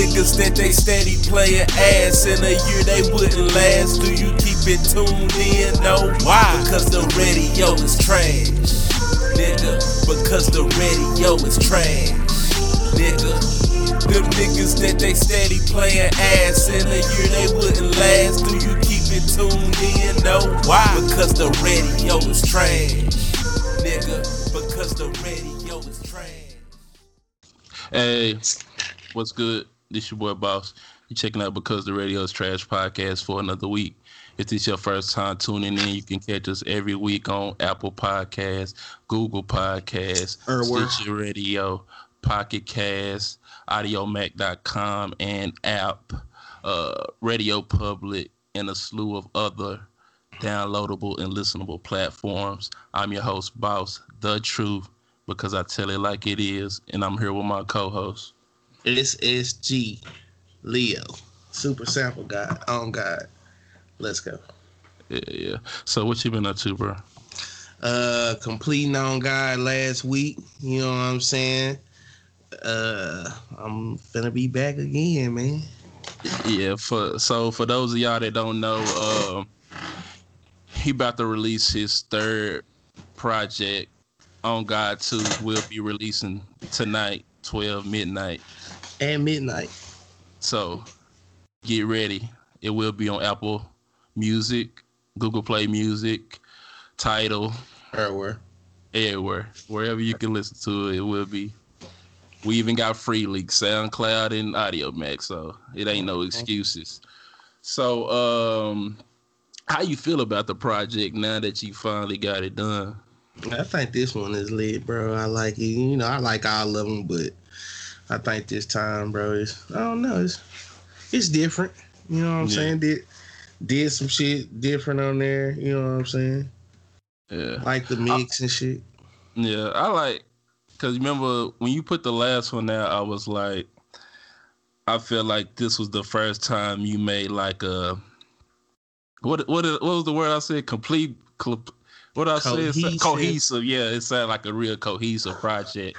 niggas that they steady playing ass in a year they wouldn't last. Do you keep it tuned in? No. Why? Because the radio is trash. Nigga, because the radio is trash. Nigga. Them niggas that they steady playing ass in a year they wouldn't last. Do you keep it tuned in? No. Why? Because the radio is trash. Nigga, because the radio is trash. Hey, what's good? This is your boy Boss. You checking out because the radio is trash podcast for another week. If this your first time tuning in, you can catch us every week on Apple Podcasts, Google Podcasts, Erwin. Stitcher Radio, Pocket Cast, Audiomack.com, and app, uh, Radio Public, and a slew of other downloadable and listenable platforms. I'm your host, Boss, the truth, because I tell it like it is, and I'm here with my co-host. SSG Leo, Super Sample God, on God. Let's go. Yeah, yeah. So what you been up to, bro? Uh, completing on God last week. You know what I'm saying? Uh, I'm gonna be back again, man. Yeah, for so for those of y'all that don't know, uh, he about to release his third project on God 2 will be releasing tonight, 12 midnight. At midnight. So get ready. It will be on Apple Music, Google Play Music, Tidal, Everywhere. everywhere. Wherever you can listen to it, it will be. We even got free leaks, SoundCloud and Audio Max, so it ain't no excuses. So, um, how you feel about the project now that you finally got it done? I think this one is lit, bro. I like it. You know, I like all of them, but I think this time, bro, is I don't know. It's it's different. You know what I'm Yeah. saying? Did did some shit different on there. You know what I'm saying? Yeah, Like the mix and shit. yeah, I like because remember when you put the last one out, I was like, I feel like this was the first time you made like a what what what was the word I said? Complete. cl- What I said? Cohesive. Cohesive. Yeah, it sounds like a real cohesive project.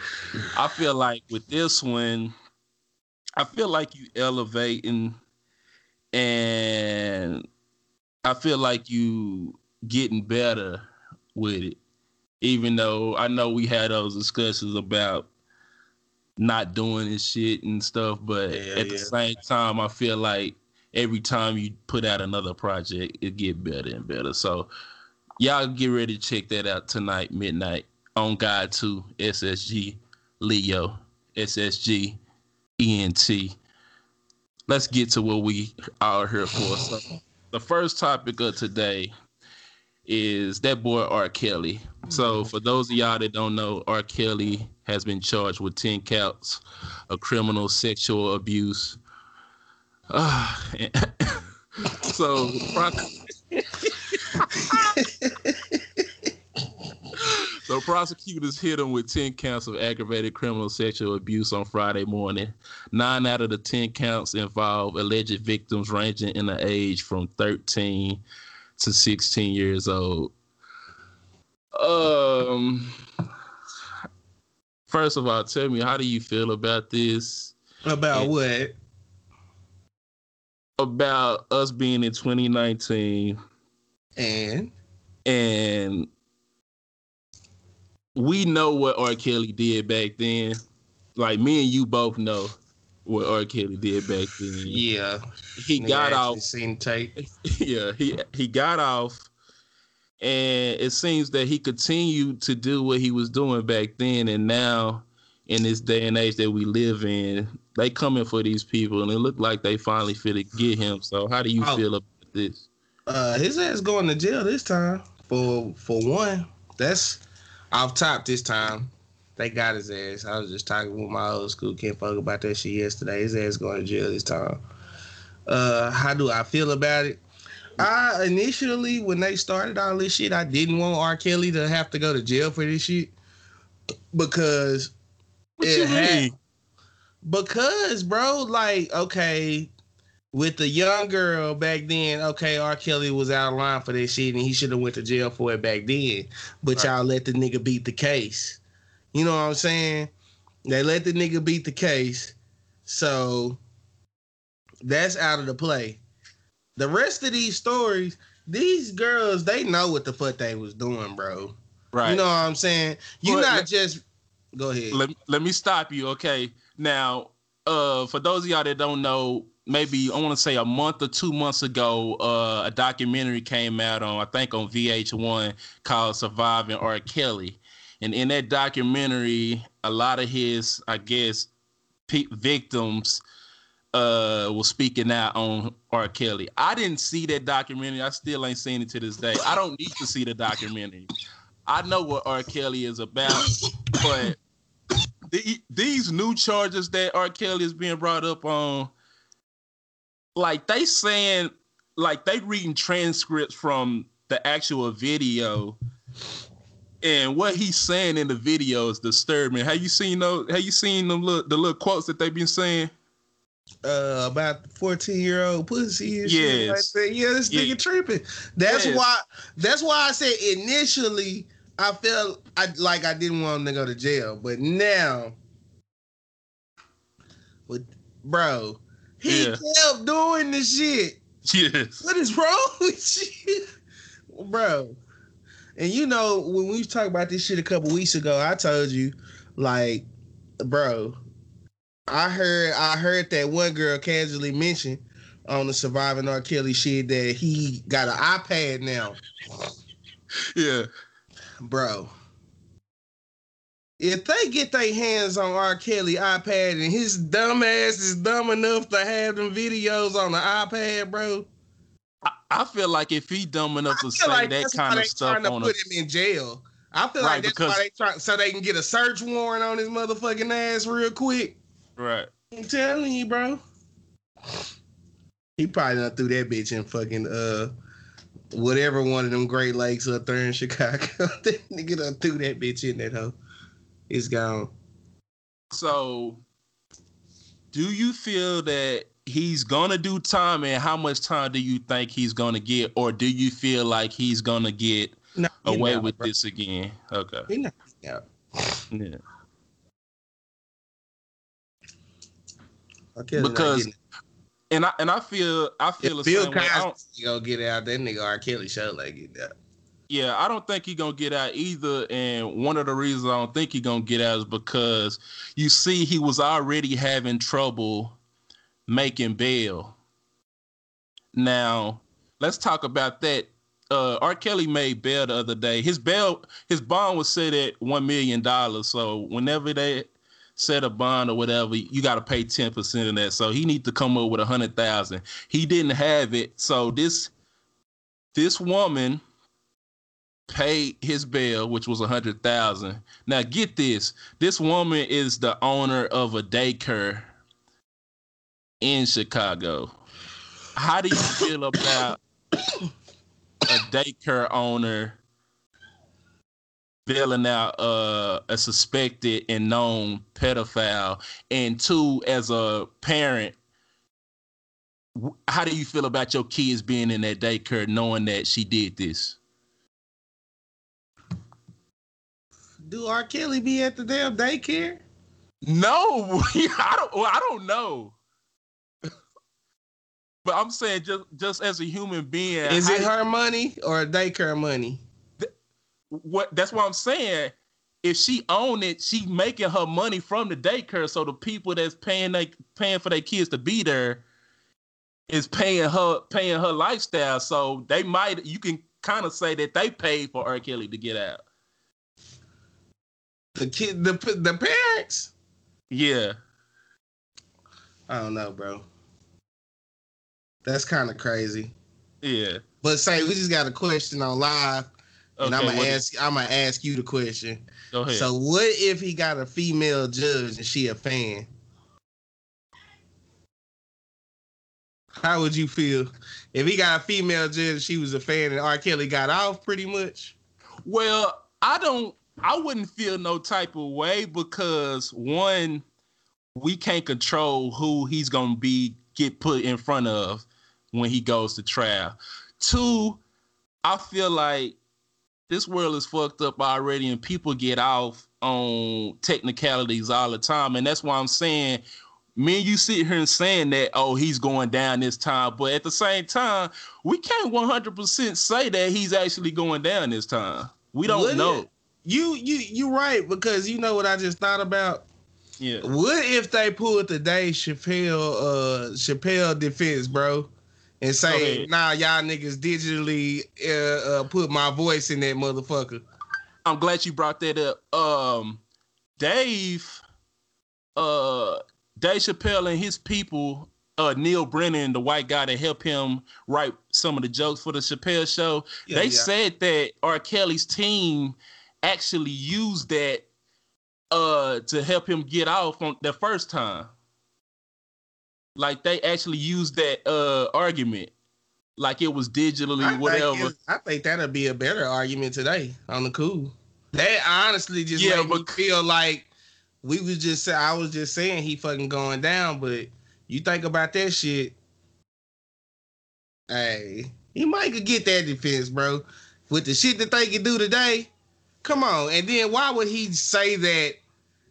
I feel like with this one, I feel like you elevating, and I feel like you getting better with it. Even though I know we had those discussions about not doing this shit and stuff, but Yeah, at the yeah. same time, I feel like every time you put out another project, it get better and better. So y'all get ready to check that out tonight, midnight on God 2 SSG Leo SSG ENT. Let's get to what we are here for. So the first topic of today is that boy R. Kelly. So for those of y'all that don't know, R. Kelly has been charged with 10 counts of criminal sexual abuse. Ah, so so prosecutors hit him with 10 counts of aggravated criminal sexual abuse on Friday morning. Nine out of the 10 counts involve alleged victims ranging in the age from 13 to 16 years old. Um, first of all, tell me, how do you feel about this? About Yeah. what? About us being in 2019 And and we know what R. Kelly did back then. Like me and you both know what R. Kelly did back then. yeah, He nigga got off. Seen tape. yeah, he he got off, and it seems that he continued to do what he was doing back then, and now in this day and age that we live in, they coming for these people, and it looked like they finally fit to get him. So, how do you Oh. feel about this? Uh, his ass going to jail this time for for one. That's off top this time. They got his ass. I was just talking with my old school kid about that shit yesterday. His ass going to jail this time. Uh, how do I feel about it? I initially when they started all this shit, I didn't want R. Kelly to have to go to jail for this shit because What it you had- because, bro, like, okay, with the young girl back then, okay, R. Kelly was out of line for this shit and he should have went to jail for it back then. But Right. y'all let the nigga beat the case. You know what I'm saying? They let the nigga beat the case. So That's out of the play. The rest of these stories, these girls, they know what the fuck they was doing, bro. Right. You know what I'm saying? You But not let- just go ahead. let, let me stop you okay now uh for those of y'all that don't know maybe i want to say a month or two months ago uh a documentary came out on i think on vh1 called surviving r kelly and in that documentary a lot of his i guess victims uh was speaking out on R. Kelly. I didn't see that documentary. I still ain't seen it to this day. I don't need to see the documentary. I know what R. Kelly is about, but the, these new charges that R. Kelly is being brought up on, like they saying, like they reading transcripts from the actual video, and what he's saying in the video is disturbing. Have you seen those? Have you seen them little, the little quotes that they've been saying? uh about 14 year old pussy and shit like Yes. that. Yeah, this Yeah. nigga tripping. That's Yes. why that's why I said initially I felt I like I didn't want him to go to jail, but now with bro, he Yeah. kept doing the shit. Yes. What is wrong with you? Bro. And you know, when we talked about this shit a couple weeks ago, I told you, like, bro, I heard I heard that one girl casually mention on the surviving R. Kelly shit that he got an iPad now. Yeah. Bro. If they get their hands on R. Kelly iPad and his dumb ass is dumb enough to have them videos on the iPad, bro. I, I feel like if he dumb enough to say like that kind of stuff trying to on a put him in jail. I feel Right, like that's because- why they try so they can get a search warrant on his motherfucking ass real quick. right. I'm telling you, bro. He probably done threw that bitch in fucking uh whatever one of them Great Lakes up there in Chicago. that nigga done threw that bitch in that hoe. It's gone. So, do you feel that he's gonna do time, and how much time do you think he's gonna get, or do you feel like he's gonna get No, away not, with bro. this again? Okay. He not out. Yeah. Kelly not Because And I and I feel I feel if Bill same way. I don't, Cosby gonna get out, that nigga R. Kelly show like out. Yeah, I don't think he gonna get out either. And one of the reasons I don't think he gonna get out is because you see he was already having trouble making bail. Now, let's talk about that. Uh, R. Kelly made bail the other day. His bail, his bond was set at one million dollars. So whenever they set a bond or whatever, you got to pay ten percent of that. So he need to come up with a hundred thousand. He didn't have it. So this this woman paid his bail, which was a hundred thousand. Now get this: this woman is the owner of a daycare in Chicago. How do you feel about a daycare owner bailing out uh, a suspected and known pedophile? And two, as a parent, how do you feel about your kids being in that daycare knowing that she did this? Do R. Kelly be at the damn daycare? No, I don't. Well, I don't know. but I'm saying just just as a human being, Is it her money or daycare money? what? That's what I'm saying. If she own it, she making her money from the daycare. So the people that's paying they paying for their kids to be there is paying her paying her lifestyle. So they might you can kind of say that they paid for R. Kelly to get out. The kid, the the parents. Yeah. I don't know, bro. That's kind of crazy. Yeah. But say we just got a question on live, and I'm gonna ask. I'm gonna ask you the question. Go ahead. So what if he got a female judge and she a fan? How would you feel if he got a female judge and she was a fan and R. Kelly got off pretty much? Well, I don't I wouldn't feel no type of way because one, we can't control who he's gonna be get put in front of when he goes to trial. Two, I feel like this world is fucked up already and people get off on technicalities all the time. And that's why I'm saying me and you sit here and saying that, oh, he's going down this time, but at the same time, we can't 100% say that he's actually going down this time. We don't Would know. it? You you you right because you know what I just thought about. Yeah. What if they pulled the Dave Chappelle uh Chappelle defense, bro, and say, nah, y'all niggas digitally uh, uh put my voice in that motherfucker. I'm glad you brought that up. Um, Dave, uh, Dave Chappelle and his people, uh, Neal Brennan, the white guy that helped him write some of the jokes for the Chappelle show, Yeah, they yeah. said that R. Kelly's team actually used that uh to help him get off on the first time. Like they actually used that uh argument, like it was digitally I whatever. it's- I think that'd be a better argument today on the cool. That honestly just Yeah, made me but- feel like we was just I was just saying he fucking going down, but you think about that shit. Hey, he might could get that defense, bro. With the shit that they can do today, come on. And then why would he say that?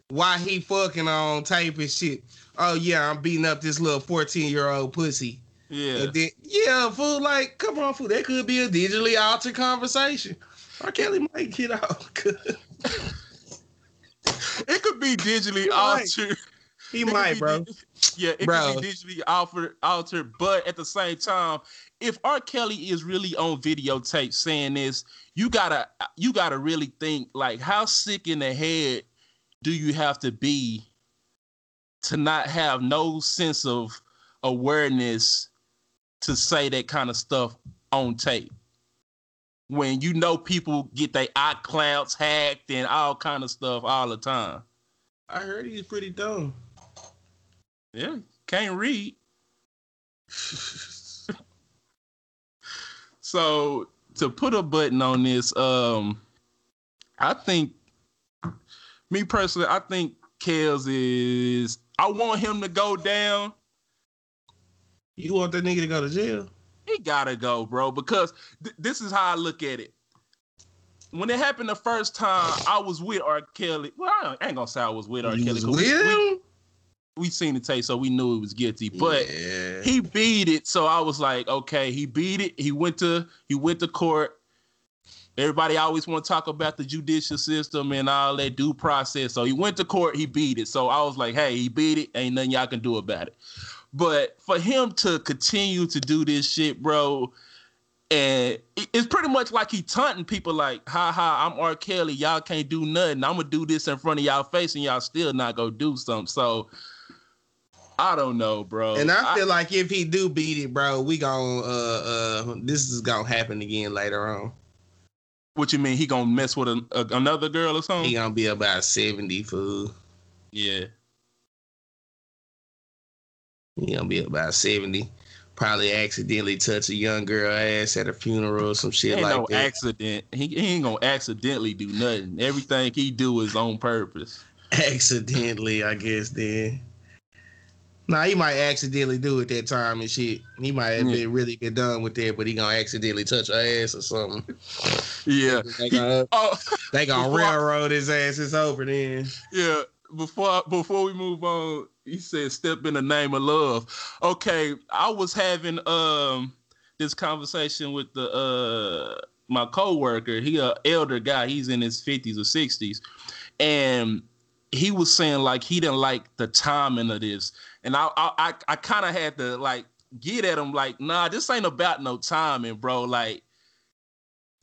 Why he fucking on tape and shit? Oh yeah, I'm beating up this little 14 year old pussy. Yeah. And then, yeah, fool, like, come on, fool. That could be a digitally altered conversation. R. Kelly might get out. It could be digitally right. altered. he It might, bro. Yeah, it Bro. could be digitally altered, altered, but at the same time, if R. Kelly is really on videotape saying this, you gotta you gotta really think like how sick in the head do you have to be to not have no sense of awareness to say that kind of stuff on tape when you know people get their iClouds hacked and all kind of stuff all the time. I heard he's pretty dumb. Yeah, can't read. So to put a button on this, um, I think me personally, I think Kels is. I want him to go down. You want that nigga to go to jail? He gotta go, bro. Because th- this is how I look at it. When it happened the first time, I was with R. Kelly. Well, I ain't gonna say I was with R. You Kelly. was with we, him? We seen the tape, so we knew he was guilty. But yeah. he beat it so i was like okay he beat it. He went to he went to court. Everybody always want to talk about the judicial system and all that due process. So he went to court he beat it. So i was like hey he beat it. Ain't nothing y'all can do about it. But for him to continue to do this shit bro and it's pretty much like he taunting people like ha ha i'm r. Kelly. Y'all can't do nothing. I'm gonna do this in front of y'all face and y'all still not gonna do something. So I don't know, bro. and I feel like if he do beat it, bro, we gon' uh uh this is gonna happen again later on. What you mean? He gonna mess with a, a- another girl or something? He gonna be about 70 fool. Yeah. He gonna be about 70. Probably accidentally touch a young girl ass at a funeral or some shit ain't like no that. accident. He, he ain't gonna accidentally do nothing. Everything he do is on purpose. accidentally, I guess then. Nah, he might accidentally do it that time and shit. He might have Yeah. been really been done with that, but he gonna accidentally touch her ass or something. Yeah. They gonna, Oh they gonna I- railroad his ass. It's over then. yeah. Before before we move on, he said step in the name of love. Okay, I was having um this conversation with the uh my coworker. He a elder guy. He's in his fifties or sixties, and he was saying like he didn't like the timing of this, and I I I, I kind of had to like get at him like, nah, this ain't about no timing, bro. Like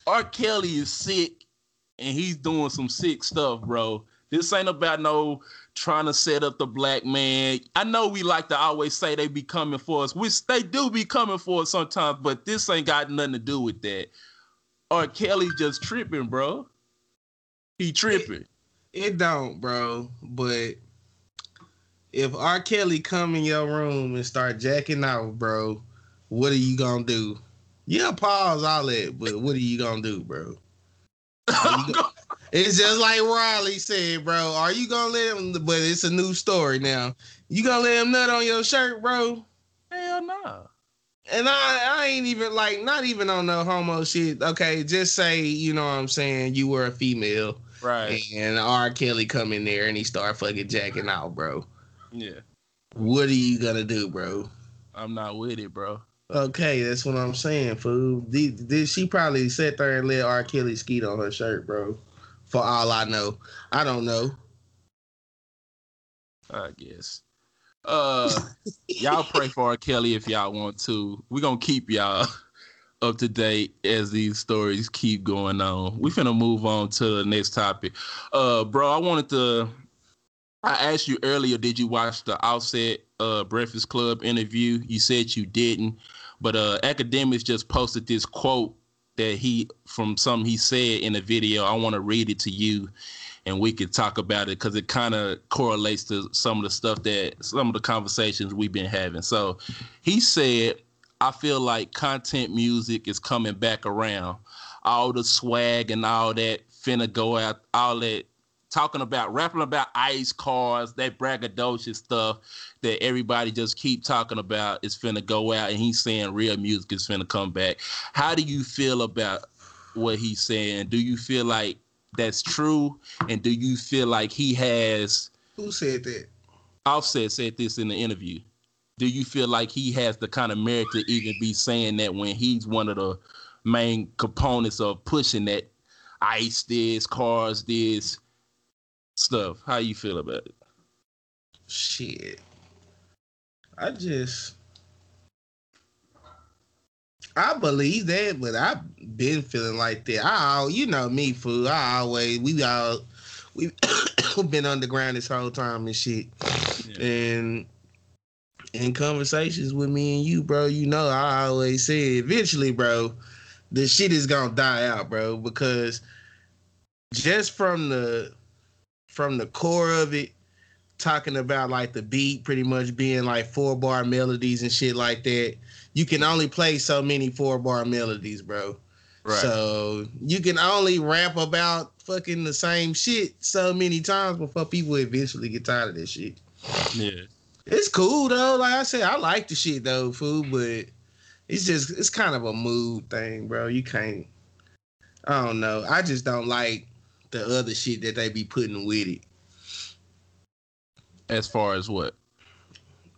R. Kelly is sick, and he's doing some sick stuff, bro. This ain't about no trying to set up the black man. I know we like to always say they be coming for us, which they do be coming for us sometimes, but this ain't got nothing to do with that. R. Kelly just tripping, bro. He tripping. It don't, bro. But if R. Kelly come in your room and start jacking out, bro, what are you gonna do? Yeah, pause all that, but what are you gonna do, bro? It's just like Riley said, bro. Are you gonna let him? But it's a new story now. You gonna let him nut on your shirt, bro? Hell no. And I, I ain't even like, not even on no homo shit. Okay, just say, you know what I'm saying, you were a female, Right. and R. Kelly come in there and he start fucking jacking out, bro. Yeah. What are you gonna do, bro? I'm not with it, bro. Okay, that's what I'm saying, fool. Did, did she probably sat there and let R. Kelly skeet on her shirt, bro? For all I know, I don't know. I guess. Uh, y'all pray for R. Kelly if y'all want to. We're gonna keep y'all up to date as these stories keep going on. We finna move on to the next topic. Uh, bro, I wanted to. I asked you earlier, did you watch the Offset uh Breakfast Club interview? You said you didn't, but uh, Akademiks just posted this quote that he from something he said in a video. I want to read it to you and we could talk about it because it kind of correlates to some of the stuff that some of the conversations we've been having. So he said, I feel like content music is coming back around. All the swag and all that finna go out, all that talking about rapping about ice cars, that braggadocious stuff that everybody just keep talking about is finna go out and he's saying real music is finna come back. How do you feel about what he's saying? Do you feel like that's true? And do you feel like he has Who said that? Offset said this in the interview. Do you feel like he has the kind of merit to even be saying that when he's one of the main components of pushing that ice this, cars this stuff? How you feel about it? Shit. I just I believe that, but I've been feeling like that. I, you know me, fool. I always we all we've been underground this whole time and shit. Yeah. And in conversations with me and you, bro, you know I always say eventually, bro, the shit is gonna die out, bro, because just from the from the core of it, talking about like the beat pretty much being like four bar melodies and shit like that you can only play so many four bar melodies, bro. Right. So you can only rap about fucking the same shit so many times before people eventually get tired of this shit. Yeah. It's cool though. Like I said, I like the shit though, fool, but it's just it's kind of a mood thing, bro. You can't I don't know. I just don't like the other shit that they be putting with it. As far as what?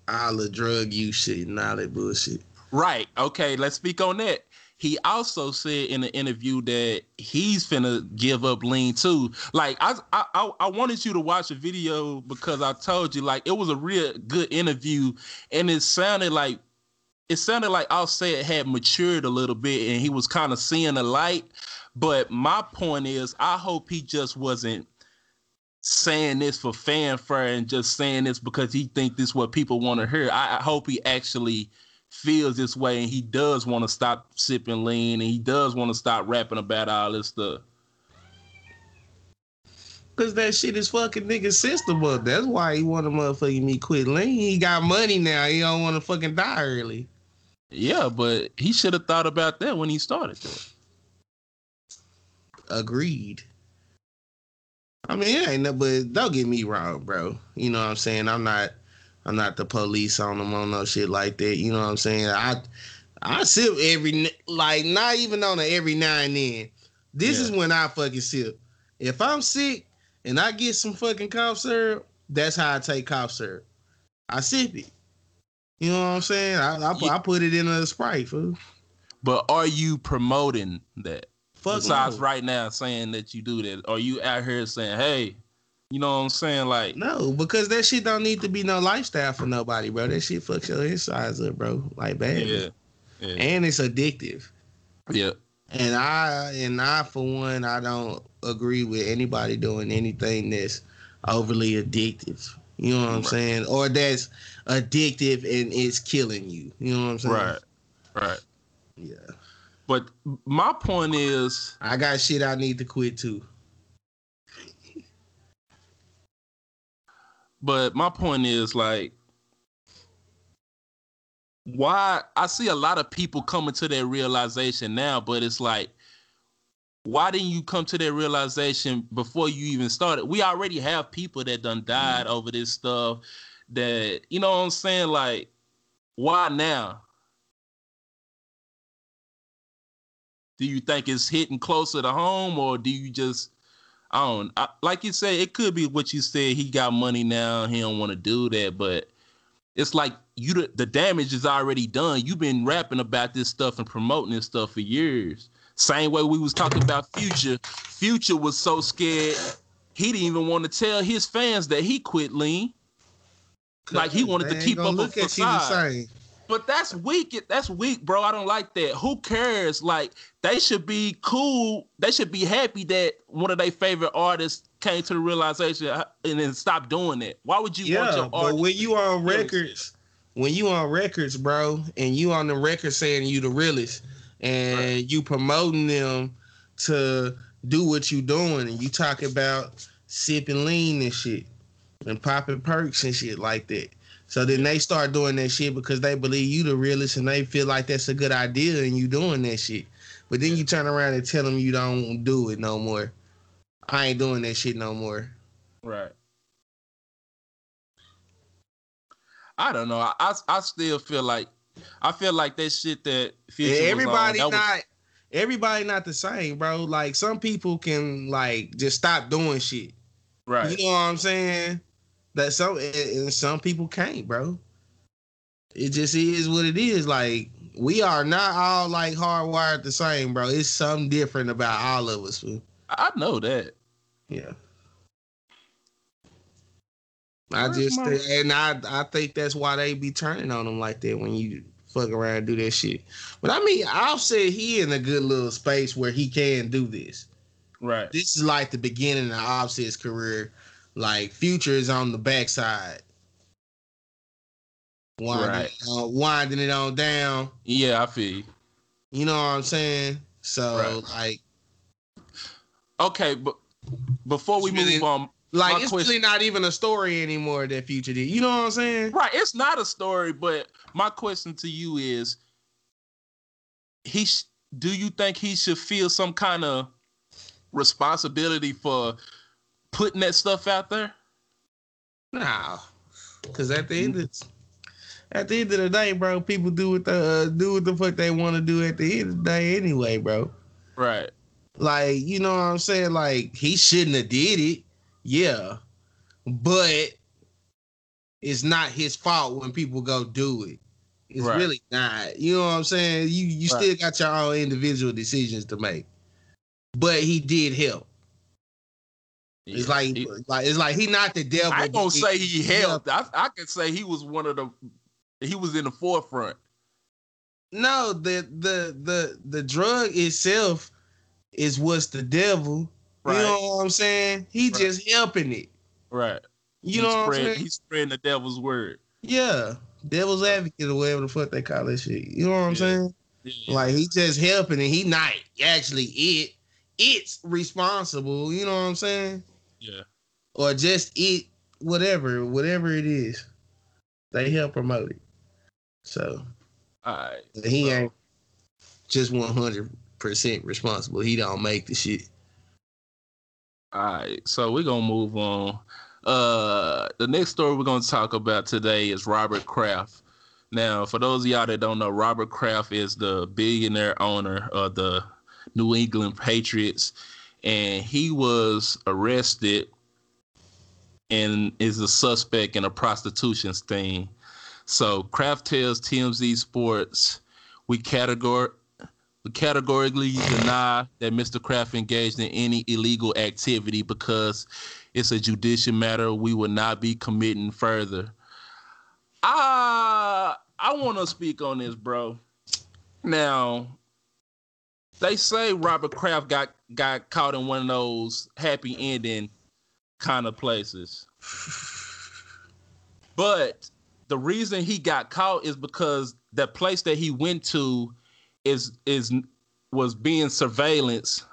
All the drug use shit and all that bullshit. Right. Okay. Let's speak on that. He also said in the interview that he's finna give up lean too. Like I, I, I wanted you to watch the video because I told you like it was a real good interview, and it sounded like it sounded like Offset had matured a little bit, and he was kind of seeing the light. But my point is, I hope he just wasn't saying this for fanfare and just saying this because he think this is what people want to hear. I, I hope he actually feels this way and he does want to stop sipping lean and he does want to stop rapping about all this stuff. Cause that shit is fucking nigga system up. That's why he want to motherfucking me quit lean. He got money now. He don't want to fucking die early. Yeah, but he should have thought about that when he started. Though. Agreed. I mean, it ain't no, but don't get me wrong, bro. You know what I'm saying? I'm not I'm not the police on them on no shit like that. You know what I'm saying? I I sip every like not even on a every now and then. This yeah. is when I fucking sip. If I'm sick and I get some fucking cough syrup, that's how I take cough syrup. I sip it. You know what I'm saying? I I, yeah. I put it in a sprite, food. But are you promoting that? Fuck no. right now saying that you do that, are you out here saying, "Hey, you know what I'm saying? Like no, because that shit don't need to be no lifestyle for nobody, bro. That shit fucks your insides up, bro. Like bad. Yeah. yeah. And it's addictive. Yeah. And I and I for one, I don't agree with anybody doing anything that's overly addictive. You know what I'm right. saying? Or that's addictive and it's killing you. You know what I'm saying? Right. Right. Yeah. But my point is I got shit I need to quit too. But my point is like why I see a lot of people coming to that realization now, but it's like why didn't you come to that realization before you even started? We already have people that done died mm-hmm. over this stuff that you know what I'm saying? Like, why now? Do you think it's hitting closer to home or do you just I don't I, like you say. It could be what you said. He got money now. He don't want to do that, but it's like you the, the damage is already done. You've been rapping about this stuff and promoting this stuff for years. Same way we was talking about Future. Future was so scared he didn't even want to tell his fans that he quit lean. Like he wanted to keep up a look at you the facade. But that's weak. That's weak, bro. I don't like that. Who cares? Like they should be cool. They should be happy that one of their favorite artists came to the realization and then stop doing that. Why would you want Yeah, your but when you on records, when you on records, bro, and you on the record saying you the realest, and Right. you promoting them to do what you doing, and you talk about sipping lean and shit, and popping perks and shit like that. So then they start doing that shit because they believe you the realist and they feel like that's a good idea, and you doing that shit. But then you turn around and tell them you don't do it no more. I ain't doing that shit no more. Right. I don't know. I, I I still feel like I feel like that shit that Yeah, was on, everybody that was- not everybody not the same, bro. Like some people can like just stop doing shit. right. You know what I'm saying? That some and some people can't, bro. It just is what it is. Like we are not all like hardwired the same, bro. It's something different about all of us. fool. I know that. Yeah. I just my- and I I think that's why they be turning on them like that when you fuck around and do that shit. But I mean, Offset he in a good little space where he can do this. Right. This is like the beginning of Offset's career. Like Future is on the backside, winding, Right. it on, winding it on down. Yeah, I feel you. You know what I'm saying? So Right. like, Okay, but before we really- move on, like it's question- really not even a story anymore that Future did. You know what I'm saying? right, it's not a story, but my question to you is he sh- do you think he should feel some kind of responsibility for putting that stuff out there? Nah, because at the end of at the end of the day, bro, people do what the uh, do what the fuck they want to do at the end of the day anyway, bro. Right. Like, you know what I'm saying? Like, he shouldn't have did it, yeah, but it's not his fault when people go do it. It's Right. really not. You know what I'm saying? You you Right. still got your own individual decisions to make, but he did help. It's Yeah. like He- like it's like he not the devil. I gonna say he he helped. I, I could say he was one of the he was in the forefront. No, the the the the drug itself is what's the devil. Right. You know what I'm saying? He Right. just helping it. Right. You know what I'm saying? He's spreading the devil's word. Yeah. Devil's advocate or whatever the fuck they call that shit. You know what I'm Yeah. saying? Yeah. Like he just helping and he not actually it. It's responsible. You know what I'm saying? Yeah. Or just eat whatever, whatever it is. They help promote it. So All right. he So- ain't just 100 percent responsible. He don't make the shit. All right, so we're gonna move on. Uh, the next story we're gonna talk about today is Robert Kraft. Now, for those of y'all that don't know, Robert Kraft is the billionaire owner of the New England Patriots, and he was arrested and is a suspect in a prostitution sting. So Kraft tells TMZ Sports, we categor we categorically deny that Mr. Kraft engaged in any illegal activity because it's a judicial matter. We will not be committing further. I I want to speak on this, bro. Now, they say Robert Kraft got got caught in one of those happy ending kind of places. But the reason he got caught is because the place that he went to is is was being surveillance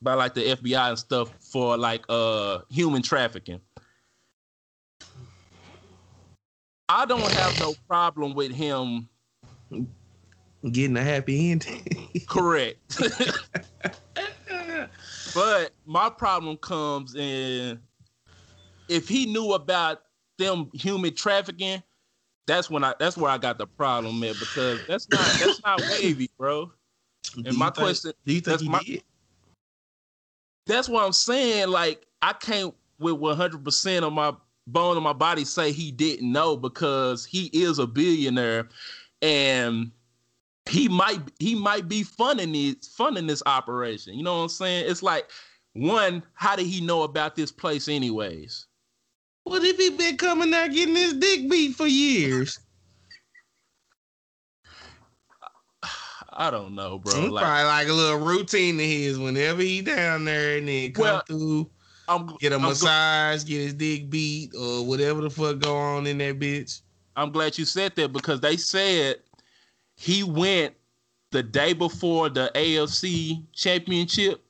by like the FBI and stuff for like uh human trafficking. I don't have no problem with him Getting a happy ending. correct. but my problem comes in if he knew about them human trafficking, that's when I that's where I got the problem man because that's not that's not wavy, bro. And you my think- question Do you think that's he my- did? that's what I'm saying. Like I can't with 100 percent of my bone in my body say he didn't know because he is a billionaire and he might he might be funding this funding this operation. You know what I'm saying? It's like one, how did he know about this place anyways? What if he been coming there getting his dick beat for years? I don't know, bro. It's Like, probably like a little routine to his whenever he down there and then come Well, through, I'm get a I'm gl- massage, get his dick beat, or whatever the fuck go on in that bitch. I'm glad you said that because they said he went the day before the AFC championship.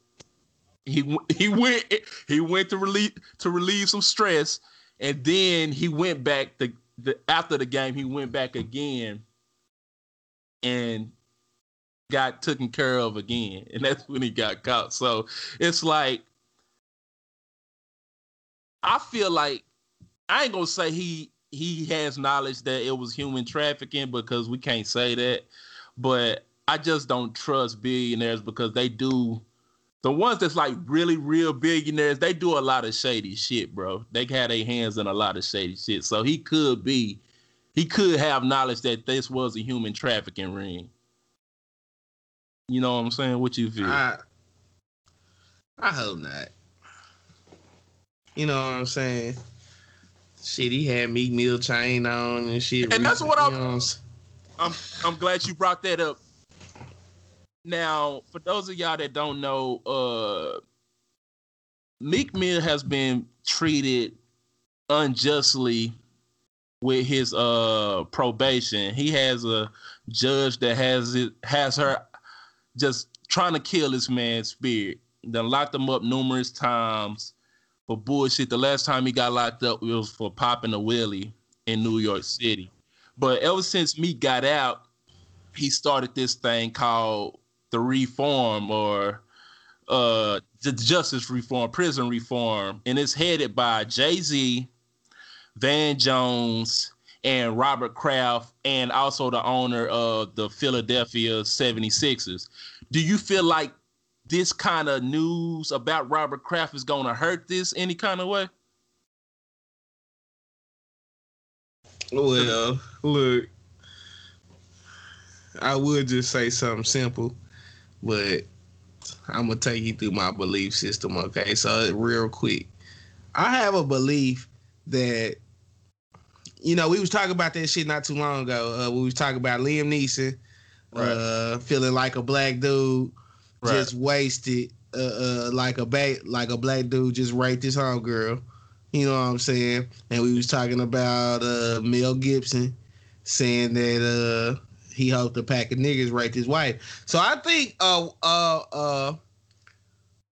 He he went he went to relieve to relieve some stress, and then he went back the, the after the game. He went back again, and got taken care of again, and that's when he got caught. So it's like I feel like I ain't gonna say he he has knowledge that it was human trafficking because we can't say that, but I just don't trust billionaires because they do the ones that's like really real billionaires. They do a lot of shady shit, bro. They had their hands in a lot of shady shit. So he could be, he could have knowledge that this was a human trafficking ring. You know what I'm saying? What you feel? I I hope not. You know what I'm saying? Shit, he had Meek Mill chain on and shit. And that's what I'm- I'm I'm glad you brought that up. Now, for those of y'all that don't know, uh Meek Mill has been treated unjustly with his uh probation. He has a judge that has it has her just trying to kill this man's spirit. Then locked him up numerous times for bullshit. The last time he got locked up was for popping a wheelie in New York City. But ever since Meek got out, he started this thing called the Reform or uh the Justice Reform, Prison Reform, and it's headed by Jay Z, Van Jones, and Robert Kraft, and also the owner of the Philadelphia 76ers. Do you feel like this kind of news about Robert Kraft is going to hurt this any kind of way? Well, look, I would just say something simple, but I'm gonna take you through my belief system. Okay, so real quick, I have a belief that you know we was talking about that shit not too long ago. Uh, we was talking about Liam Neeson uh, feeling like a black dude Right. just wasted, uh, uh, like a ba- like a black dude just raped his homegirl. You know what I'm saying? And we was talking about uh, Mel Gibson saying that uh, he hoped a pack of niggas raped his wife. So I think uh, uh, uh,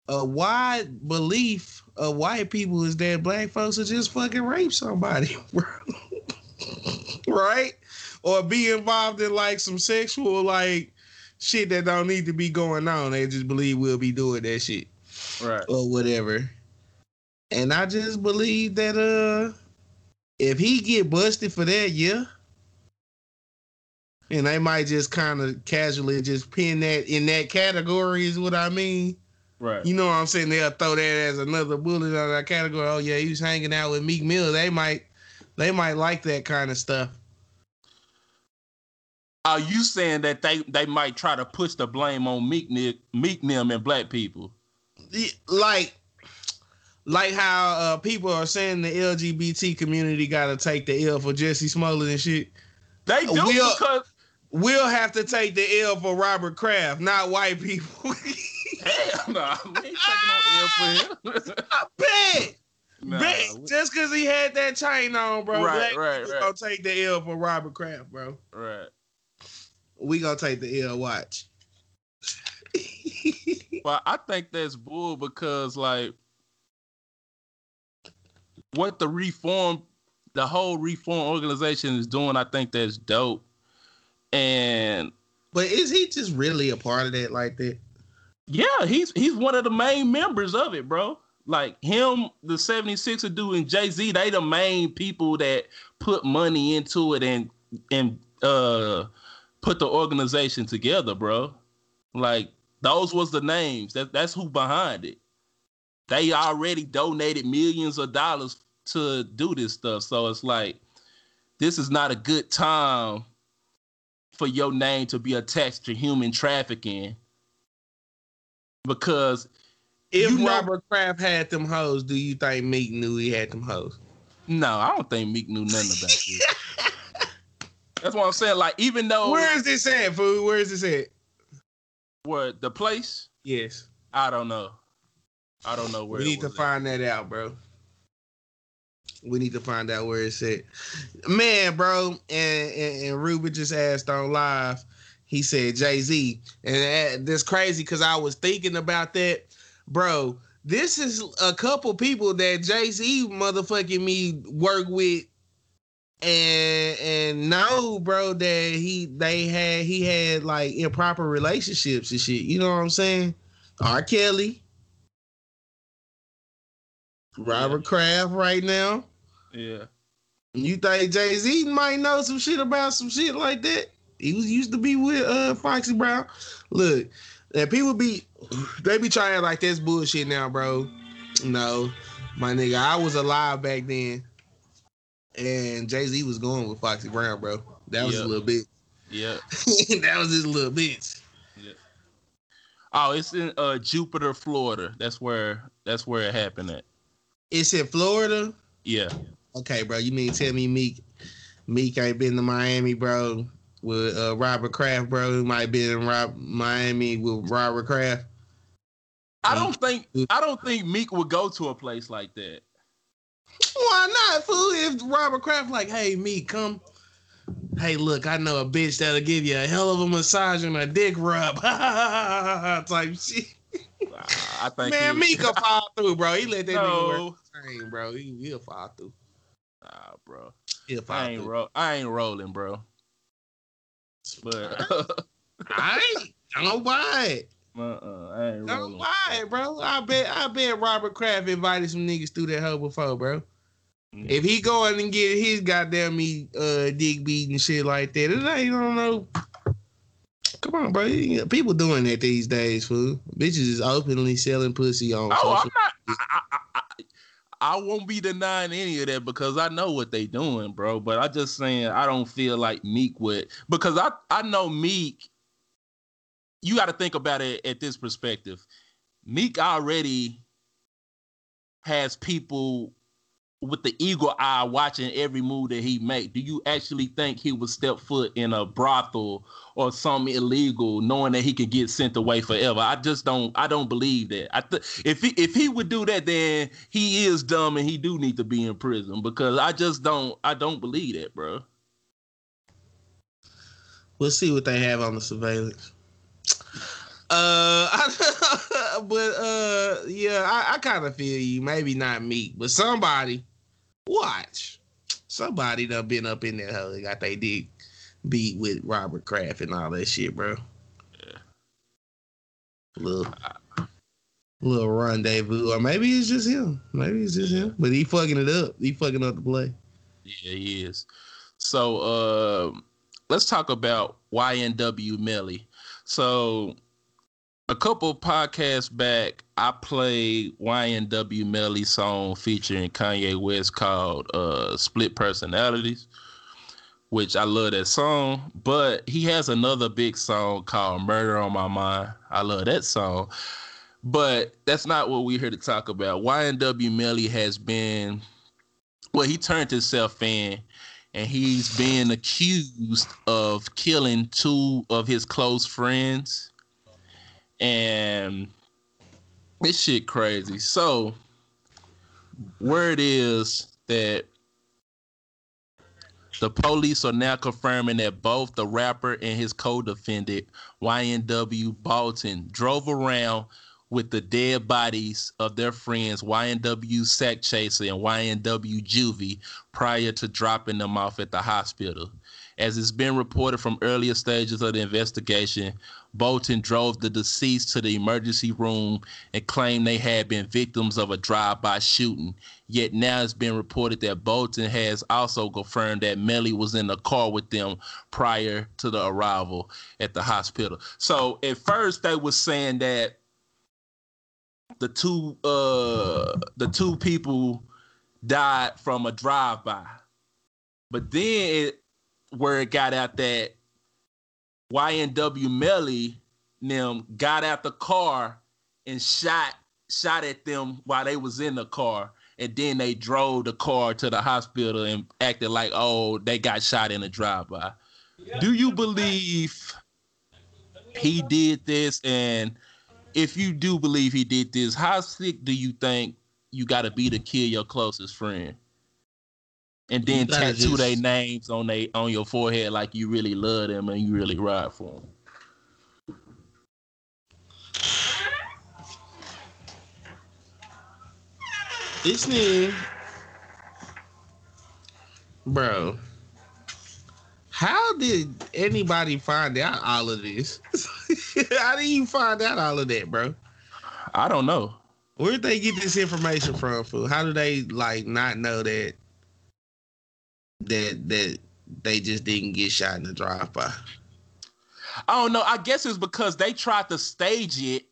a wide belief of white people is that black folks will just fucking rape somebody, right? Or be involved in like some sexual like shit that don't need to be going on. They just believe we'll be doing that shit Right. or whatever. And I just believe that uh if he get busted for that, yeah. And they might just kind of casually just pin that in that category is what I mean. Right. You know what I'm saying? They'll throw that as another bullet on that category. Oh yeah, he was hanging out with Meek Mill. They might they might like that kind of stuff. Are you saying that they they might try to push the blame on Meek Meek them and black people? Like like how uh, people are saying the LGBT community gotta take the L for Jussie Smollett and shit. They do We'll- because We'll have to take the L for Robert Kraft, not white people. hell no, we ain't taking no L for him. I bet. Nah, bet. we- Just because he had that chain on, bro. Right, right, right. gonna take the L for Robert Kraft, bro. right. We gonna take the L. Watch. Well, I think that's bull because like what the reform, the whole reform organization is doing, I think that's dope. And but is he just really a part of that like that? yeah, he's he's one of the main members of it, bro. Like him, the 76er dude and Jay-Z, they the main people that put money into it and and uh put the organization together, bro. Like those was the names. That that's who behind it. They already donated millions of dollars to do this stuff. So it's like this is not a good time for your name to be attached to human trafficking because If You know- Robert Kraft had them hoes, do you think Meek knew he had them hoes? no, I don't think Meek knew nothing about this. That's what I'm saying. Like even though Where is this at, food? Where is this at? what the place, Yes. I don't know. I don't know where. we need to at. find that out, bro. We need to find out where it's at. Man, bro, and, and, and Ruben just asked on live, he said Jay Z. And that, that's crazy because I was thinking about that. Bro, this is a couple people that Jay Z motherfucking me work with and and know, bro, that he they had he had like improper relationships and shit. You know what I'm saying? R. Kelly. Robert Kraft right now. Yeah. You think Jay Z might know some shit about some shit like that? He was used to be with uh Foxy Brown. Look, and people be they be trying like this bullshit now, bro. No, my nigga, I was alive back then, and Jay Z was going with Foxy Brown, bro. That was Yeah. a little bit. Yeah. that was his little bitch. Oh, it's in uh Jupiter, Florida. That's where that's where it happened at. It's in Florida. Yeah. Okay, bro. You mean tell me Meek Meek ain't been to Miami, bro, with uh, Robert Kraft, bro, who might be in Rob, Miami with Robert Kraft. I don't think I don't think Meek would go to a place like that. Why not, fool? If Robert Kraft like, hey, Meek, come. Hey, look, I know a bitch that'll give you a hell of a massage and a dick rub. type shit. I think Man, he- Meek will fall through, bro. He let that nigga work no, same, bro. He, he'll fall through. nah, bro. He'll fall I ain't through. ro- I ain't rolling, bro. But I ain't. Don't buy it. Uh-uh, I ain't Don't rolling. buy bro. I bet I bet Robert Kraft invited some niggas through that hoe before, bro. If he going and get his goddamn me uh dick beat and shit like that, it ain't don't know. Come on, bro. People doing that these days, fool. Bitches is openly selling pussy on Oh, I'm social. not. I, I, I, I- I won't be denying any of that because I know what they doing, bro. But I just saying I don't feel like Meek would because I I know Meek. You got to think about it at this perspective. Meek already has people with the eagle eye watching every move that he make. Do you actually think he would step foot in a brothel or something illegal, knowing that he could get sent away forever? I just don't. I don't believe that. I th- if he if he would do that, then he is dumb and he do need to be in prison because I just don't. I don't believe that, bro. We'll see what they have on the surveillance. Uh, but uh, yeah, I, I kind of feel you. Maybe not me, but somebody. Watch, somebody done been up in that hole. They got they dick beat with Robert Kraft and all that shit, bro. Yeah. Little, little rendezvous, or maybe it's just him. Maybe it's just him. But he fucking it up. He fucking up the play. Yeah, he is. So uh, let's talk about YNW Melly. So a couple podcasts back, I played YNW Melly song featuring Kanye West called uh, "Split Personalities," which I love that song. But he has another big song called "Murder on My Mind." I love that song. But that's not what we're here to talk about. YNW Melly has been well, he turned himself in and he's being accused of killing two of his close friends. And this shit crazy. So, word is that the police are now confirming that both the rapper and his co-defendant, YNW Bortlen, drove around with the dead bodies of their friends YNW Sakchaser and YNW Juvie prior to dropping them off at the hospital. As it's been reported from earlier stages of the investigation, Bortlen drove the deceased to the emergency room and claimed they had been victims of a drive-by shooting. Yet now it's been reported that Bortlen has also confirmed that Melly was in the car with them prior to the arrival at the hospital. So at first they were saying that the two uh the two people died from a drive-by. But then it, where it got out that YNW Melly them got out the car and shot shot at them while they was in the car. And then they drove the car to the hospital and acted like oh they got shot in a drive-by. Do you believe he did this? And if you do believe he did this how sick do you think you got to be to kill your closest friend and then tattoo just... their names on they on your forehead like you really love them and you really ride for them This nigga, bro. How did anybody find out all of this? how did you find out all of that, bro? I don't know. Where did they get this information from? Fool? How do they like not know that that that they just didn't get shot in the drive by? I don't know. I guess it's because they tried to stage it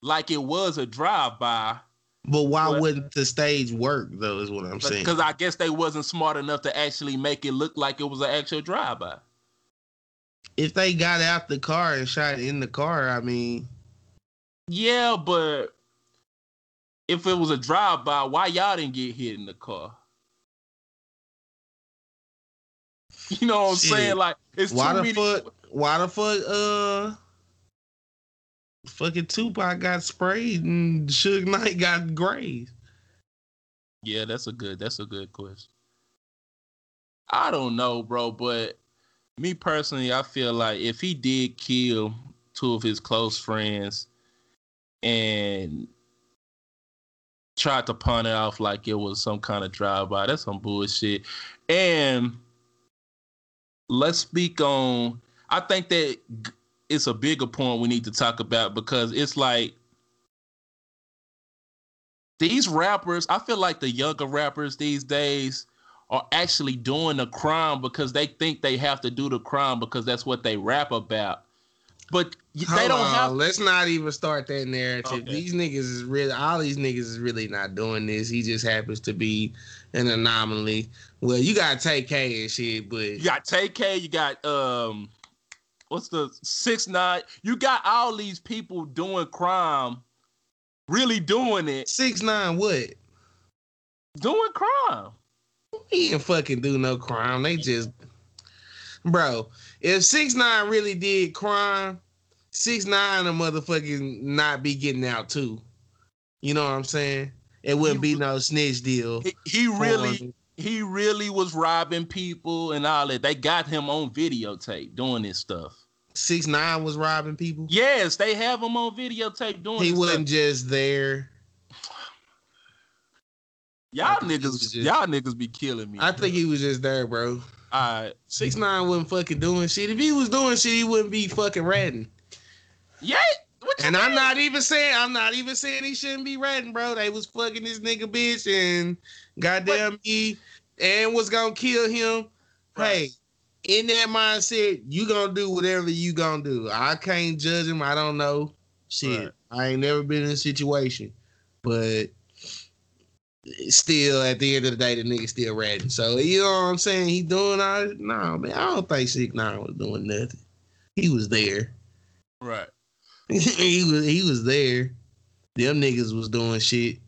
like it was a drive by but why but, wouldn't the stage work though? Is what I'm saying. Because I guess they wasn't smart enough to actually make it look like it was an actual drive-by. If they got out the car and shot in the car, I mean, yeah, but if it was a drive-by, why y'all didn't get hit in the car? You know what I'm Shit. saying? Like, it's why the many... fuck? Why the fuck? Uh fucking Tupac got sprayed and Suge Knight got grazed. Yeah, that's a good that's a good question. I don't know, bro, but me personally, I feel like if he did kill two of his close friends and tried to pawn it off like it was some kind of drive-by, that's some bullshit. And let's speak on I think that it's a bigger point we need to talk about because it's like these rappers, I feel like the younger rappers these days are actually doing the crime because they think they have to do the crime because that's what they rap about. But Hold they don't on. have. Let's not even start that narrative. Okay. These niggas is really, all these niggas is really not doing this. He just happens to be an anomaly. Well, you got Tay K and shit, but you got Tay K, you got um what's the six nine? You got all these people doing crime, really doing it. Six nine what? Doing crime. He ain't fucking do no crime. They just, bro. If six nine really did crime, six nine a motherfucking not be getting out too. You know what I'm saying? It wouldn't he, be no snitch deal. He, he really, he really was robbing people and all that. They got him on videotape doing this stuff six nine was robbing people? Yes, they have him on videotape doing. He wasn't stuff. just there. Y'all niggas, just, y'all niggas be killing me. I think he was just there, bro. All right, six nine wasn't fucking doing shit. If he was doing shit, he wouldn't be fucking ratting. Yeah. and mean? I'm not even saying I'm not even saying he shouldn't be ratting, bro. They was fucking this nigga bitch and goddamn me and was gonna kill him. Right. Hey, in that mindset, you gonna do whatever you gonna do. I can't judge him. I don't know. Shit, right. I ain't never been in a situation, but still, at the end of the day, the nigga still ratting. So you know what I'm saying? He doing all. No, man, I don't think Six Nine was doing nothing. He was there. Right. he was. He was there. Them niggas was doing shit.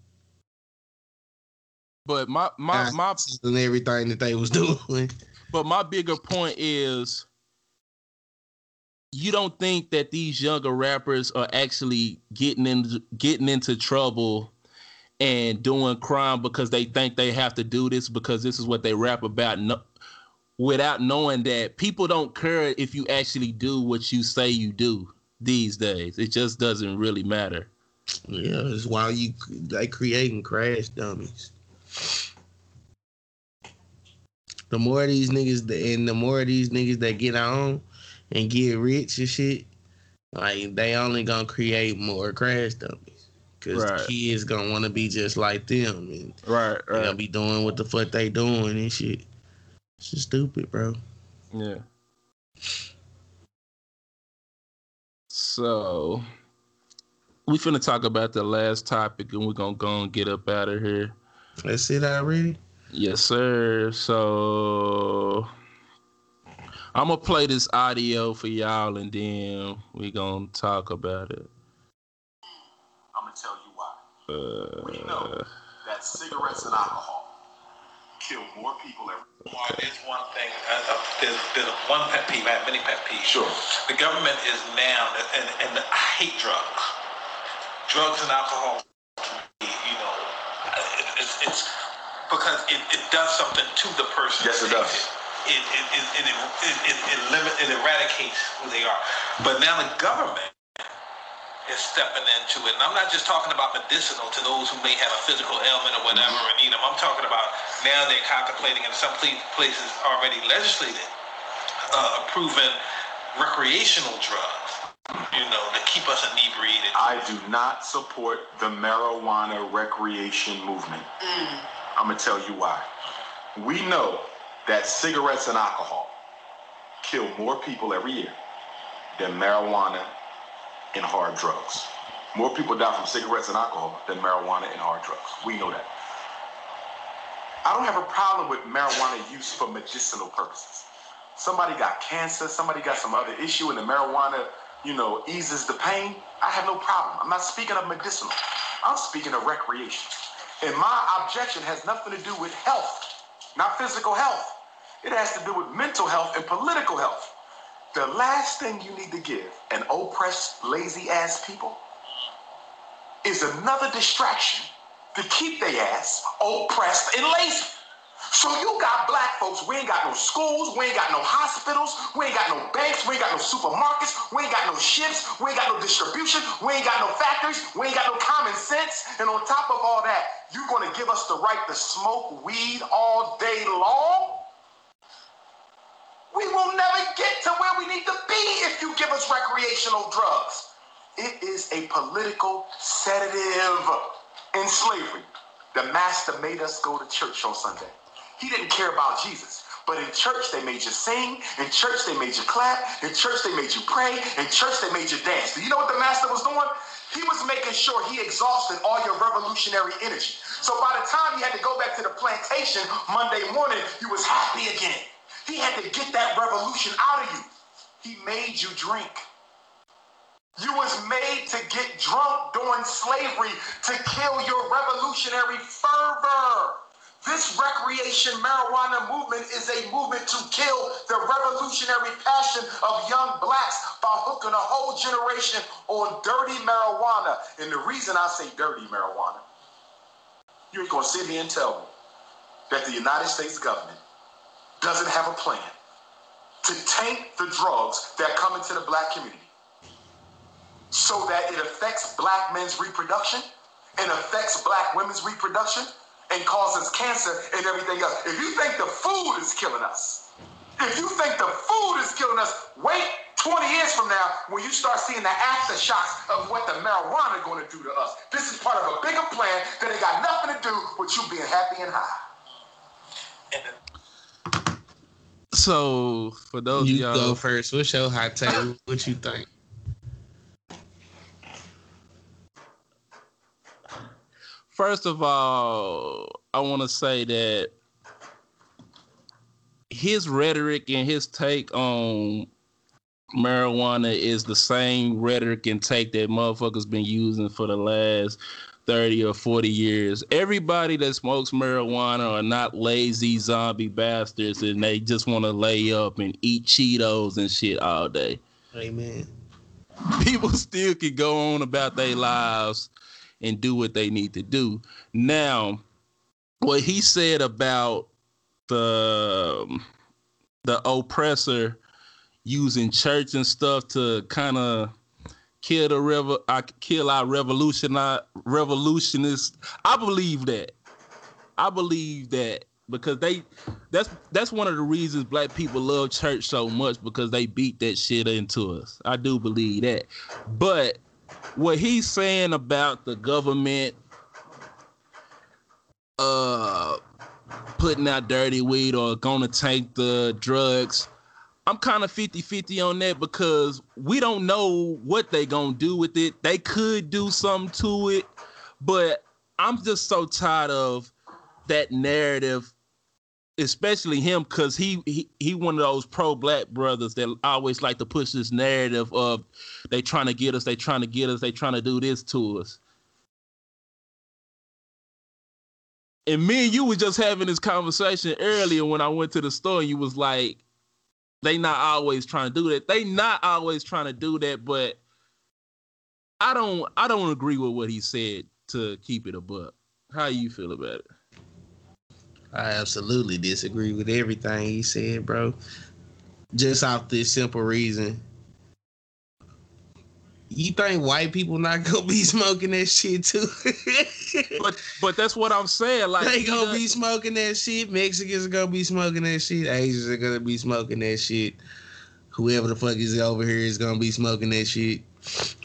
But my my my and everything that they was doing. But my bigger point is you don't think that these younger rappers are actually getting into getting into trouble and doing crime because they think they have to do this because this is what they rap about no, without knowing that people don't care if you actually do what you say you do these days. It just doesn't really matter. Yeah, it's why you they creating crash dummies the more of these niggas and the more of these niggas that get on and get rich and shit, like they only gonna create more crash dummies. Cause right. kids gonna wanna be just like them and right, right. they gonna be doing what the fuck they doing and shit. It's just stupid, bro. Yeah. So we finna talk about the last topic and we're gonna go and get up out of here. That's it already. Yes, sir. So I'm gonna play this audio for y'all, and then we gonna talk about it. I'm gonna tell you why. Uh, We know that cigarettes and alcohol kill more people every. Well, there's one thing. Uh, uh, there's, there's one pet peeve. I have many pet peeves. Sure. The government is now, and, and I hate drugs. Drugs and alcohol, you know, it's, it's because it, it does something to the person. Yes, it does. It, it, it, it, it, it, it, it, limit, it eradicates who they are. But now the government is stepping into it. And I'm not just talking about medicinal to those who may have a physical ailment or whatever and need them. I'm talking about now they're contemplating in some places already legislated uh, approving recreational drugs, you know, to keep us inebriated. I do not support the marijuana recreation movement. I'm gonna tell you why. We know that cigarettes and alcohol kill more people every year than marijuana and hard drugs. More people die from cigarettes and alcohol than marijuana and hard drugs. We know that. I don't have a problem with marijuana use for medicinal purposes. Somebody got cancer, somebody got some other issue, and the marijuana, you know, eases the pain. I have no problem. I'm not speaking of medicinal. I'm speaking of recreation. And my objection has nothing to do with health, not physical health. It has to do with mental health and political health. The last thing you need to give an oppressed, lazy ass people is another distraction to keep their ass oppressed and lazy. So you got black folks, we ain't got no schools, we ain't got no hospitals, we ain't got no banks, we ain't got no supermarkets, we ain't got no ships, we ain't got no distribution, we ain't got no factories, we ain't got no common sense. And on top of all that, you're gonna give us the right to smoke weed all day long? We will never get to where we need to be if you give us recreational drugs. It is a political sedative in slavery. The master made us go to church on Sunday. He didn't care about Jesus. But in church, they made you sing. In church, they made you clap. In church, they made you pray. In church, they made you dance. Do you know what the master was doing? He was making sure he exhausted all your revolutionary energy. So by the time you had to go back to the plantation Monday morning, you was happy again. He had to get that revolution out of you. He made you drink. You was made to get drunk during slavery to kill your revolutionary fervor. This recreation marijuana movement is a movement to kill the revolutionary passion of young blacks by hooking a whole generation on dirty marijuana. And the reason I say dirty marijuana, you ain't gonna sit here and tell me that the United States government doesn't have a plan to taint the drugs that come into the black community so that it affects black men's reproduction and affects black women's reproduction and causes cancer and everything else. If you think the food is killing us, if you think the food is killing us, wait 20 years from now when you start seeing the aftershocks of what the marijuana is going to do to us. This is part of a bigger plan that ain't got nothing to do with you being happy and high. So for those You of y'all, go first. What's your hot take? what you think? First of all, I want to say that his rhetoric and his take on marijuana is the same rhetoric and take that motherfuckers been using for the last 30 or 40 years. Everybody that smokes marijuana are not lazy zombie bastards and they just want to lay up and eat Cheetos and shit all day Amen. people still can go on about their lives and do what they need to do. Now, what he said about the um, the oppressor using church and stuff to kind of kill the revo- uh, kill our revolution revolutionists. I believe that. I believe that because they that's that's one of the reasons black people love church so much because they beat that shit into us. I do believe that. But what he's saying about the government uh putting out dirty weed or gonna take the drugs i'm kind of 50-50 on that because we don't know what they gonna do with it. They could do something to it but i'm just so tired of that narrative especially him because he, he he one of those pro black brothers that always like to push this narrative of they trying to get us they trying to get us they trying to do this to us. And me and you was just having this conversation earlier when i went to the store and you was like they not always trying to do that. They not always trying to do that but i don't i don't agree with what he said to keep it a buck. How you feel about it I absolutely disagree with everything he said, bro. Just off this simple reason. You think white people not gonna be smoking that shit too? but but that's what I'm saying. Like they gonna be smoking that shit. Mexicans are gonna be smoking that shit. Asians are gonna be smoking that shit. Whoever the fuck is over here is gonna be smoking that shit.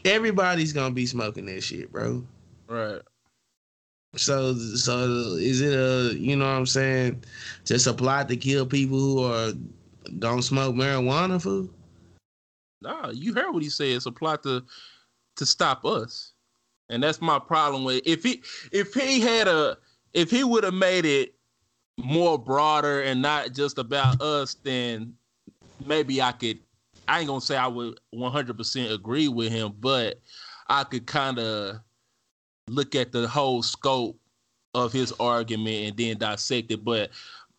Everybody's gonna be smoking that shit, bro. Right. So so is it a you know what I'm saying just a plot to kill people who are don't smoke marijuana food? Nah, you heard what he said. It's a plot to to stop us. And that's my problem with if he if he had a if he would have made it more broader and not just about us, then maybe I could I ain't gonna say I would 100% agree with him, but I could kind of look at the whole scope of his argument and then dissect it. But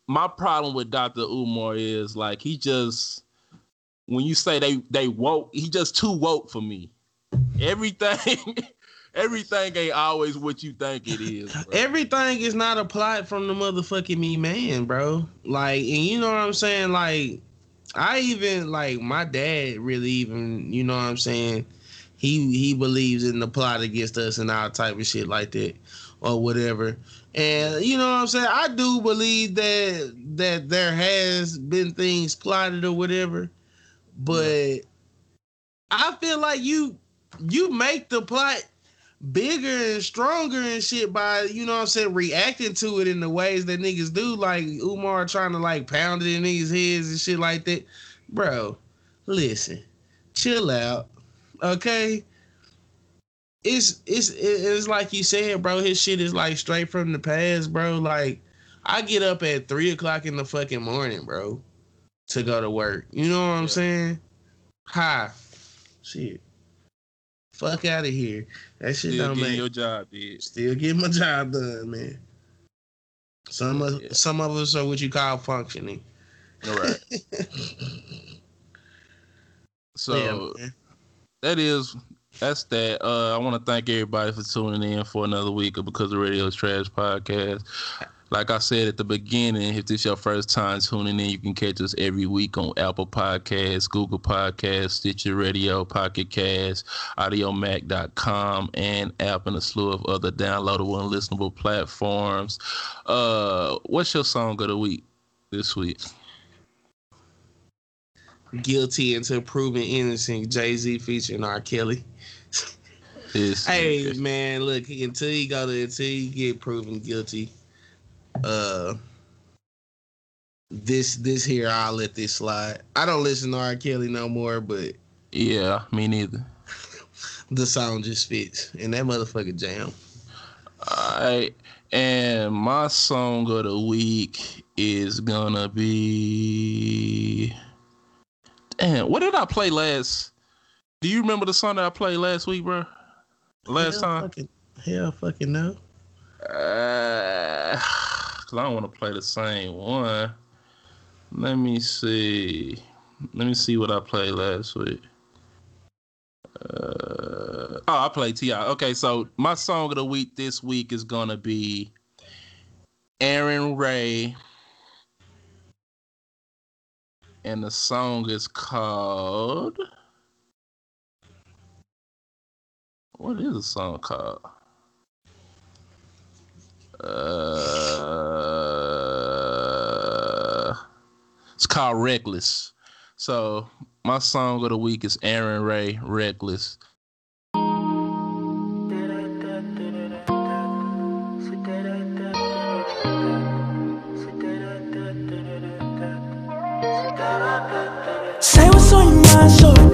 my problem with Dr. Umar is like he just when you say they they woke, he just too woke for me. Everything everything ain't always what you think it is. Bro. Everything is not a plot from the motherfucking me man, bro. Like, and you know what I'm saying? Like, I even like my dad really even, you know what I'm saying? He he believes in the plot against us and all type of shit like that or whatever. And you know what I'm saying? I do believe that that there has been things plotted or whatever, but. I feel like you you make the plot bigger and stronger and shit by you know what I'm saying reacting to it in the ways that niggas do, like Umar trying to like pound it in niggas' heads and shit like that. Bro, listen, chill out Okay. It's it's it's like you said, bro. His shit is like straight from the past, bro. Like I get up at three o'clock in the fucking morning, bro, to go to work. You know what I'm saying? Hi, shit. Fuck out of here. That shit Still don't make your job, dude. Still getting my job done, man. Some of yeah. some of us are what you call functioning. All right. so yeah, that is that's that. Uh, I want to thank everybody for tuning in for another week of Because the Radio's Trash podcast. Like I said at the beginning, if this is your first time tuning in, you can catch us every week on Apple Podcasts, Google Podcasts, Stitcher Radio, Pocket Cast, Audiomack.com, and app and a slew of other downloadable and listenable platforms. Uh, what's your song of the week this week? Guilty until proven innocent. Jay Z featuring R. Kelly. hey man, look until you go to until you get proven guilty. Uh, this this here I'll let this slide. I don't listen to R. Kelly no more, but yeah, me neither. the song just fits, and that motherfucker jam. Alright, and my song of the week is gonna be. Damn, what did I play last? Do you remember the song that I played last week, bro? Last hell time? Fucking, hell fucking no. Uh, Cause I don't want to play the same one. Let me see. Let me see what I played last week. Uh, oh, I played T.I. Okay, so my song of the week this week is gonna be Aaron Ray and the song is called. What is the song called? Uh, it's called Reckless. So my song of the week is Aaron Ray, Reckless. So I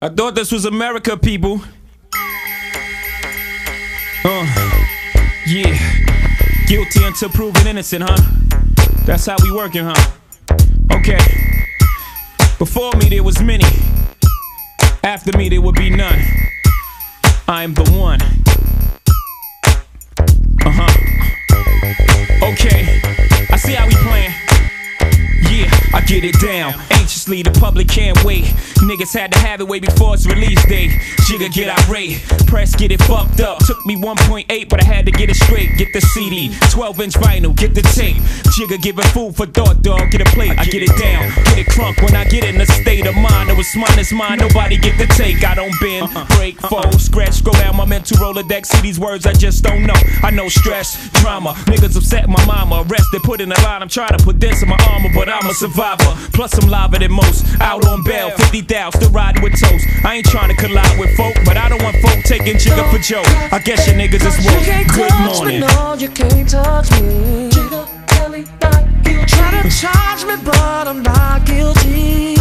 I thought this was America, people. Uh, yeah. Guilty until proven innocent, huh? That's how we working, huh? Okay. Before me there was many. After me there would be none. I am the one. Uh huh. Okay. I get it down. Anxiously, the public can't wait. Niggas had to have it way before its release date. Jigga get irate, press get it fucked up. Took me 1.8, but I had to get it straight. Get the CD, 12 inch vinyl, get the tape. Jigga giving food for thought, dog. Get a plate, I get it down. Get it crunk when I get in a state of mind. It was mine, it's mine. Nobody get the take. I don't bend, uh-uh. break, uh-uh. fold, scratch, go down my mental Rolodex. See these words I just don't know. I know stress, drama. Niggas upset my mama. Arrested, put in a line. I'm trying to put this in my armor, but I'm a survivor. Plus, I'm liver than most. Out on bail, 50 thou, still riding with toast. I ain't trying to collide with folk, but I don't want folk taking Jigga for Joe. I guess your niggas is woke. Good morning. You can't touch me, no, you can't touch me. Try to charge me, but I'm not guilty.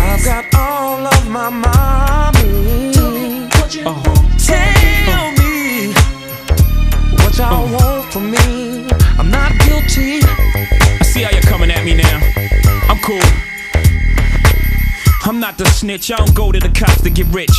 I've got all of my mommy. Tell me what oh. y'all oh. want from me. I'm not guilty. Not the snitch, I don't go to the cops to get rich.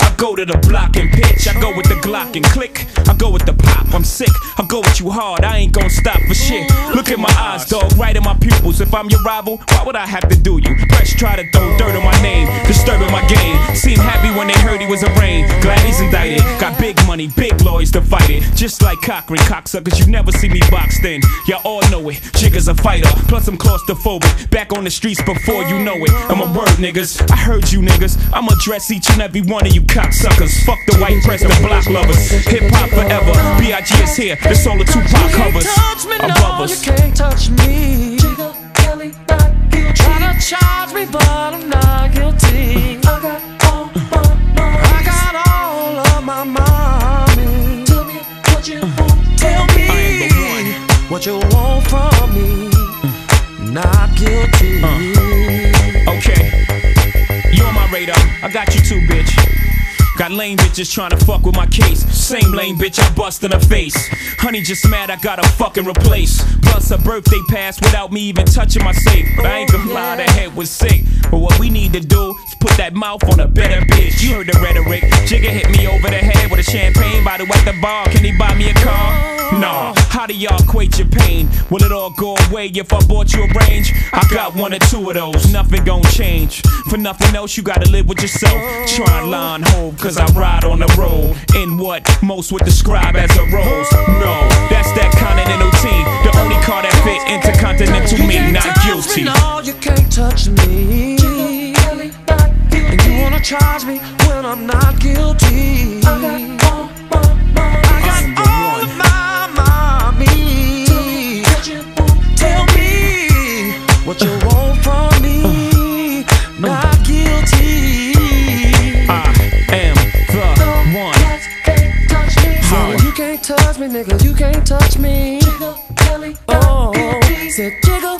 I go to the block and pitch. I go with the Glock and click. I go with the pop. I'm sick. I go with you hard. I ain't gonna stop for shit. Look at my eyes, dog, right in my pupils. If I'm your rival, why would I have to do you? Press try to throw dirt on my name, disturbing my game. Seem happy when they heard he was a brain. Glad he's indicted. Got big money, big lawyers to fight it. Just like Cochran, cocksuckers, you never see me boxed in. Y'all all know it. Jigga's a fighter, plus I'm claustrophobic. Back on the streets before you know it. I'm a word, niggas. I heard you niggas. I'ma dress each and every one of you cocksuckers. Fuck the white press, the block lovers. Hip hop forever. B.I.G. is here. It's all the soul of Tupac covers. touch me, Above no, us. you can't touch me. Try to charge me, but I'm not guilty. I got what you want from me. Not guilty. Uh, okay. You on my radar. I got you too, bitch. Got lame bitches trying to fuck with my case. Same lame bitch I bust in her face. Honey just mad I got to fucking replace. Plus her birthday passed without me even touching my safe. But I ain't gonna lie, that head was sick. But what we need to do is put that mouth on a better bitch. You heard the rhetoric. Jigga hit me over the head with a champagne bottle at the bar. Can he buy me a car? No. How do y'all equate your pain? Will it all go away if I bought you a range? I got one or two of those. Nothing gon' change. For nothing else, you gotta live with yourself. Try line hold, cause I ride on the road. In what most would describe as a rose. No, that's that continental T. The only car that fit intercontinental You me, can't guilty. Me, no, you can't touch me. And you wanna charge me when I'm not guilty. Nigga. You can't touch me. Oh, said Jiggle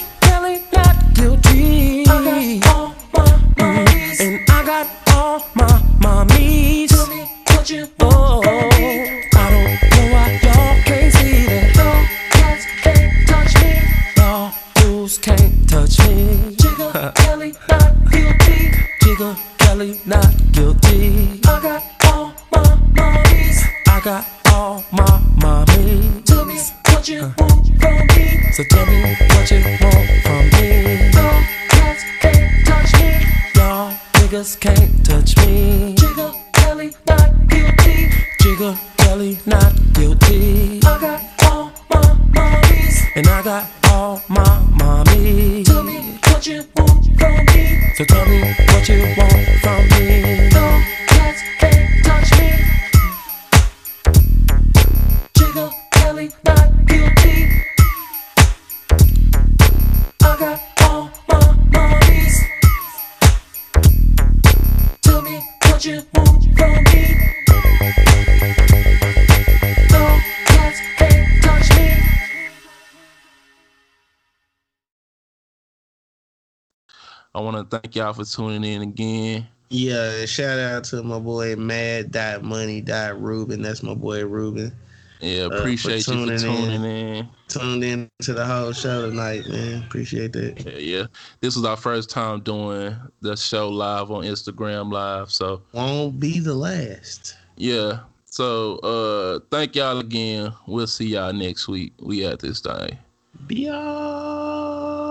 want to thank y'all for tuning in again. Yeah, shout out to my boy Mad Dot Money Dot Ruben. That's my boy Ruben. Yeah, for appreciate you for tuning in. in. Tuned in to the whole show tonight, man. Appreciate that. Yeah, yeah. This was our first time doing the show live on Instagram Live. So Won't be the last. yeah. So uh thank y'all again. We'll see y'all next week. We at this thing. Be all.